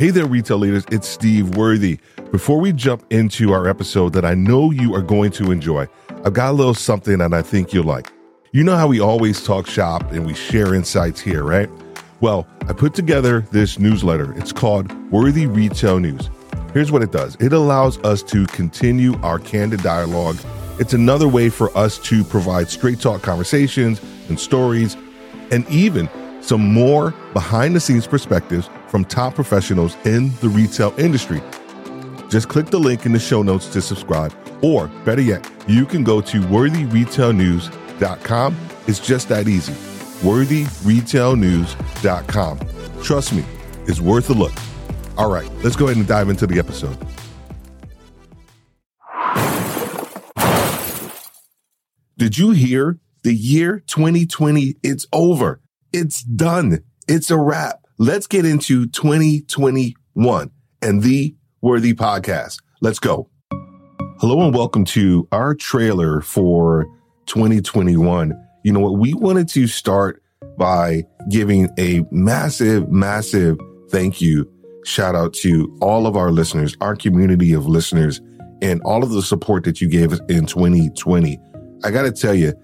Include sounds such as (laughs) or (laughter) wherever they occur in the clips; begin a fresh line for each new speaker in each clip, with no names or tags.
Hey there, retail leaders. It's Steve Worthy. Before we jump into our episode that I know you are going to enjoy, I've got a little something that I think you'll like. You know how we always talk shop and we share insights here, right? Well, I put together this newsletter. It's called Worthy Retail News. Here's what it does it allows us to continue our candid dialogue. It's another way for us to provide straight talk conversations and stories, and even some more behind the scenes perspectives from top professionals in the retail industry. Just click the link in the show notes to subscribe, or better yet, you can go to worthyretailnews.com. It's just that easy. Worthyretailnews.com. Trust me, it's worth a look. All right, let's go ahead and dive into the episode. Did you hear? The year 2020, it's over. It's done. It's a wrap. Let's get into 2021 and the Worthy Podcast. Let's go. Hello and welcome to our trailer for 2021. You know what? We wanted to start by giving a massive, massive thank you, shout out to all of our listeners, our community of listeners, and all of the support that you gave us in 2020. I got to tell you,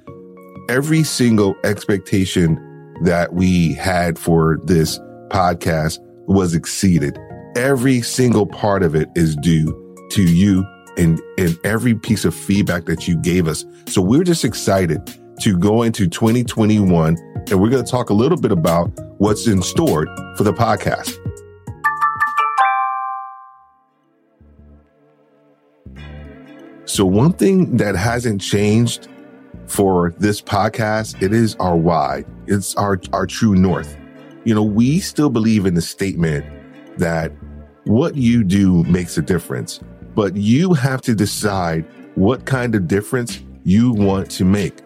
every single expectation that we had for this podcast was exceeded. Every single part of it is due to you and, and every piece of feedback that you gave us. So we're just excited to go into 2021 and we're going to talk a little bit about what's in store for the podcast. So one thing that hasn't changed for this podcast, it is our why. It's our, our true north. You know, we still believe in the statement that what you do makes a difference, but you have to decide what kind of difference you want to make.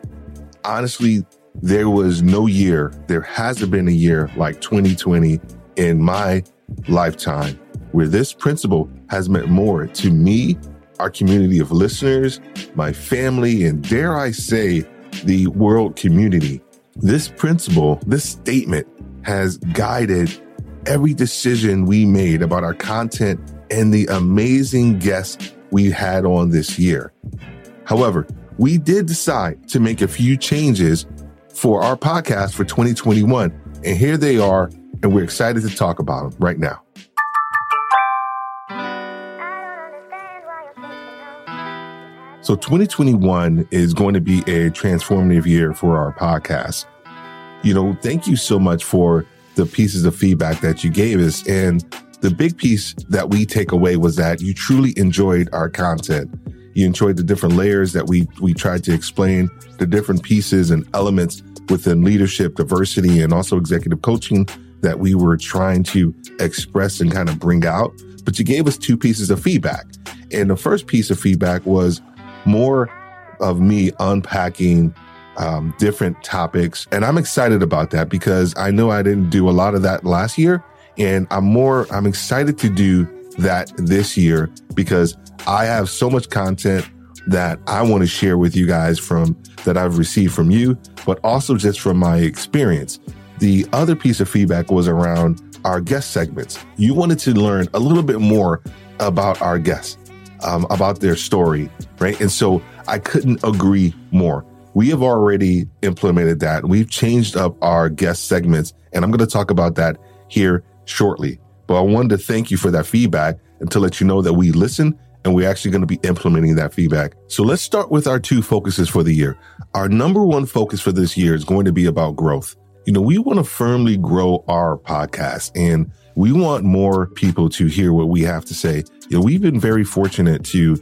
Honestly, there was no year, there hasn't been a year like 2020 in my lifetime where this principle has meant more to me our community of listeners, my family, and dare I say, the world community. This principle, this statement has guided every decision we made about our content and the amazing guests we had on this year. However, we did decide to make a few changes for our podcast for 2021, and here they are, and we're excited to talk about them right now. So 2021 is going to be a transformative year for our podcast. You know, thank you so much for the pieces of feedback that you gave us. And the big piece that we take away was that you truly enjoyed our content. You enjoyed the different layers that we we tried to explain, the different pieces and elements within leadership, diversity, and also executive coaching that we were trying to express and kind of bring out. But you gave us two pieces of feedback. And the first piece of feedback was more of me unpacking um, different topics. And I'm excited about that because I know I didn't do a lot of that last year. And I'm more, I'm excited to do that this year because I have so much content that I want to share with you guys from that I've received from you, but also just from my experience. The other piece of feedback was around our guest segments. You wanted to learn a little bit more about our guests um, about their story, right? And so I couldn't agree more. We have already implemented that. We've changed up our guest segments, and I'm going to talk about that here shortly. But I wanted to thank you for that feedback and to let you know that we listen and we're actually going to be implementing that feedback. So let's start with our two focuses for the year. Our number one focus for this year is going to be about growth. You know, we want to firmly grow our podcast and we want more people to hear what we have to say. You know, we've been very fortunate to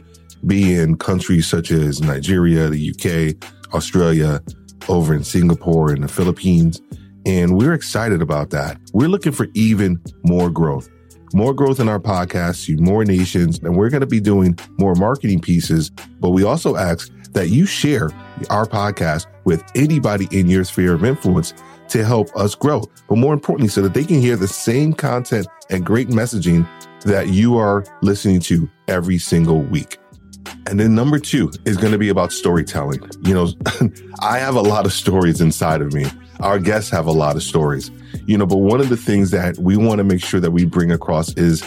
be in countries such as Nigeria, the UK, Australia, over in Singapore and the Philippines. And we're excited about that. We're looking for even more growth, more growth in our podcast to more nations. And we're going to be doing more marketing pieces. But we also ask that you share our podcast with anybody in your sphere of influence to help us grow. But more importantly, so that they can hear the same content and great messaging that you are listening to every single week. And then number two is going to be about storytelling. You know, (laughs) I have a lot of stories inside of me. Our guests have a lot of stories. you know, but one of the things that we want to make sure that we bring across is,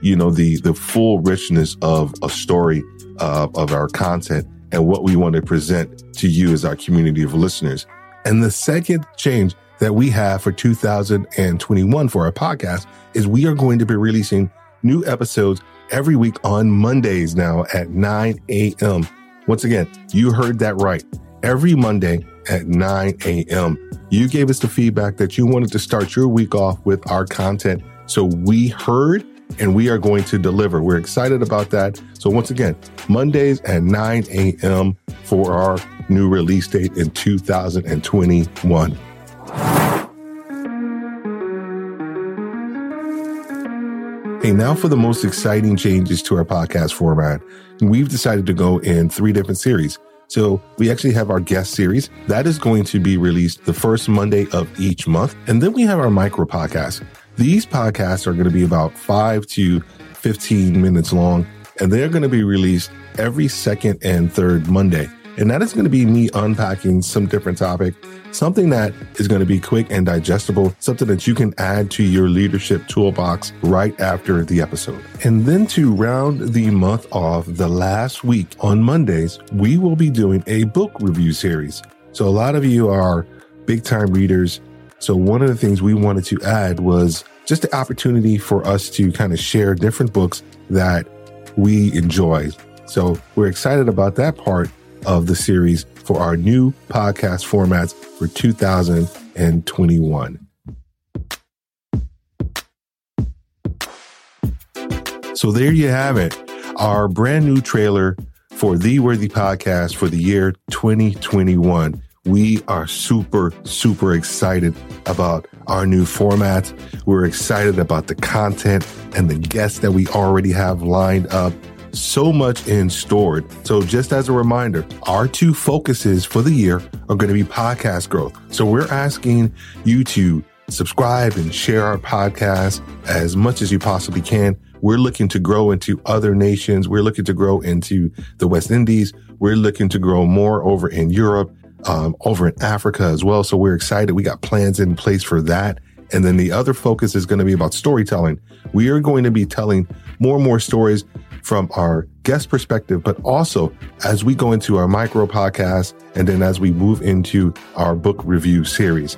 you know, the, the full richness of a story uh, of our content and what we want to present to you as our community of listeners. And the second change that we have for 2021 for our podcast is we are going to be releasing new episodes every week on Mondays now at 9 a.m. Once again, you heard that right. Every Monday at 9 a.m. You gave us the feedback that you wanted to start your week off with our content. So we heard and we are going to deliver. We're excited about that. So once again, Mondays at 9 a.m. for our new release date in 2021. Now for the most exciting changes to our podcast format. We've decided to go in three different series. So we actually have our guest series that is going to be released the first Monday of each month. And then we have our micro podcast. These podcasts are going to be about five to 15 minutes long, and they're going to be released every second and third Monday. And that is going to be me unpacking some different topic, something that is going to be quick and digestible, something that you can add to your leadership toolbox right after the episode. And then to round the month off, the last week on Mondays, we will be doing a book review series. So a lot of you are big time readers. So one of the things we wanted to add was just the opportunity for us to kind of share different books that we enjoy. So we're excited about that part of the series for our new podcast formats for 2021. So there you have it, our brand new trailer for the Worthy Podcast for the year 2021. We are super, super excited about our new format. We're excited about the content and the guests that we already have lined up so much in stored. So just as a reminder, our two focuses for the year are going to be podcast growth. So we're asking you to subscribe and share our podcast as much as you possibly can. We're looking to grow into other nations. We're looking to grow into the West Indies. We're looking to grow more over in Europe, um, over in Africa as well. So we're excited. We got plans in place for that. And then the other focus is going to be about storytelling. We are going to be telling more and more stories from our guest perspective, but also as we go into our micro podcast and then as we move into our book review series.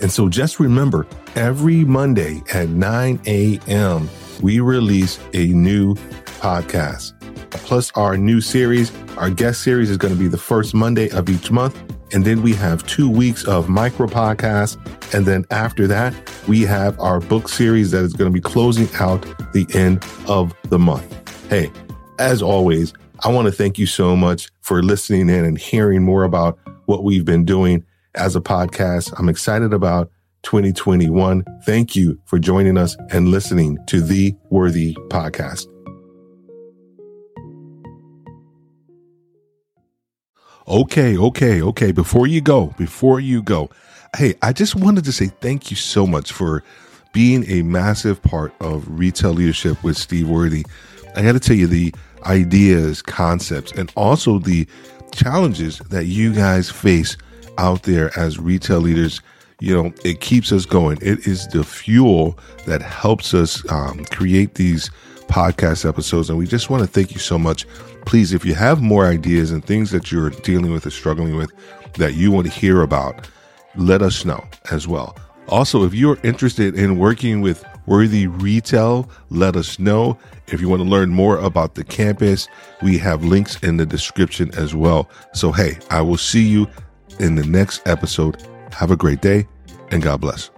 And so just remember every Monday at 9 a.m., we release a new podcast. Plus, our new series, our guest series is going to be the first Monday of each month. And then we have two weeks of micro podcasts. And then after that, we have our book series that is going to be closing out the end of the month. Hey, as always, I want to thank you so much for listening in and hearing more about what we've been doing as a podcast. I'm excited about 2021. Thank you for joining us and listening to the Worthy Podcast. Okay, okay, okay. Before you go, before you go, hey, I just wanted to say thank you so much for being a massive part of retail leadership with Steve Worthy. I got to tell you the ideas, concepts, and also the challenges that you guys face out there as retail leaders. You know, it keeps us going. It is the fuel that helps us um, create these podcast episodes. And we just want to thank you so much. Please, if you have more ideas and things that you're dealing with or struggling with that you want to hear about, let us know as well. Also, if you're interested in working with Worthy Retail, let us know. If you want to learn more about the campus, we have links in the description as well. So, hey, I will see you in the next episode. Have a great day and God bless.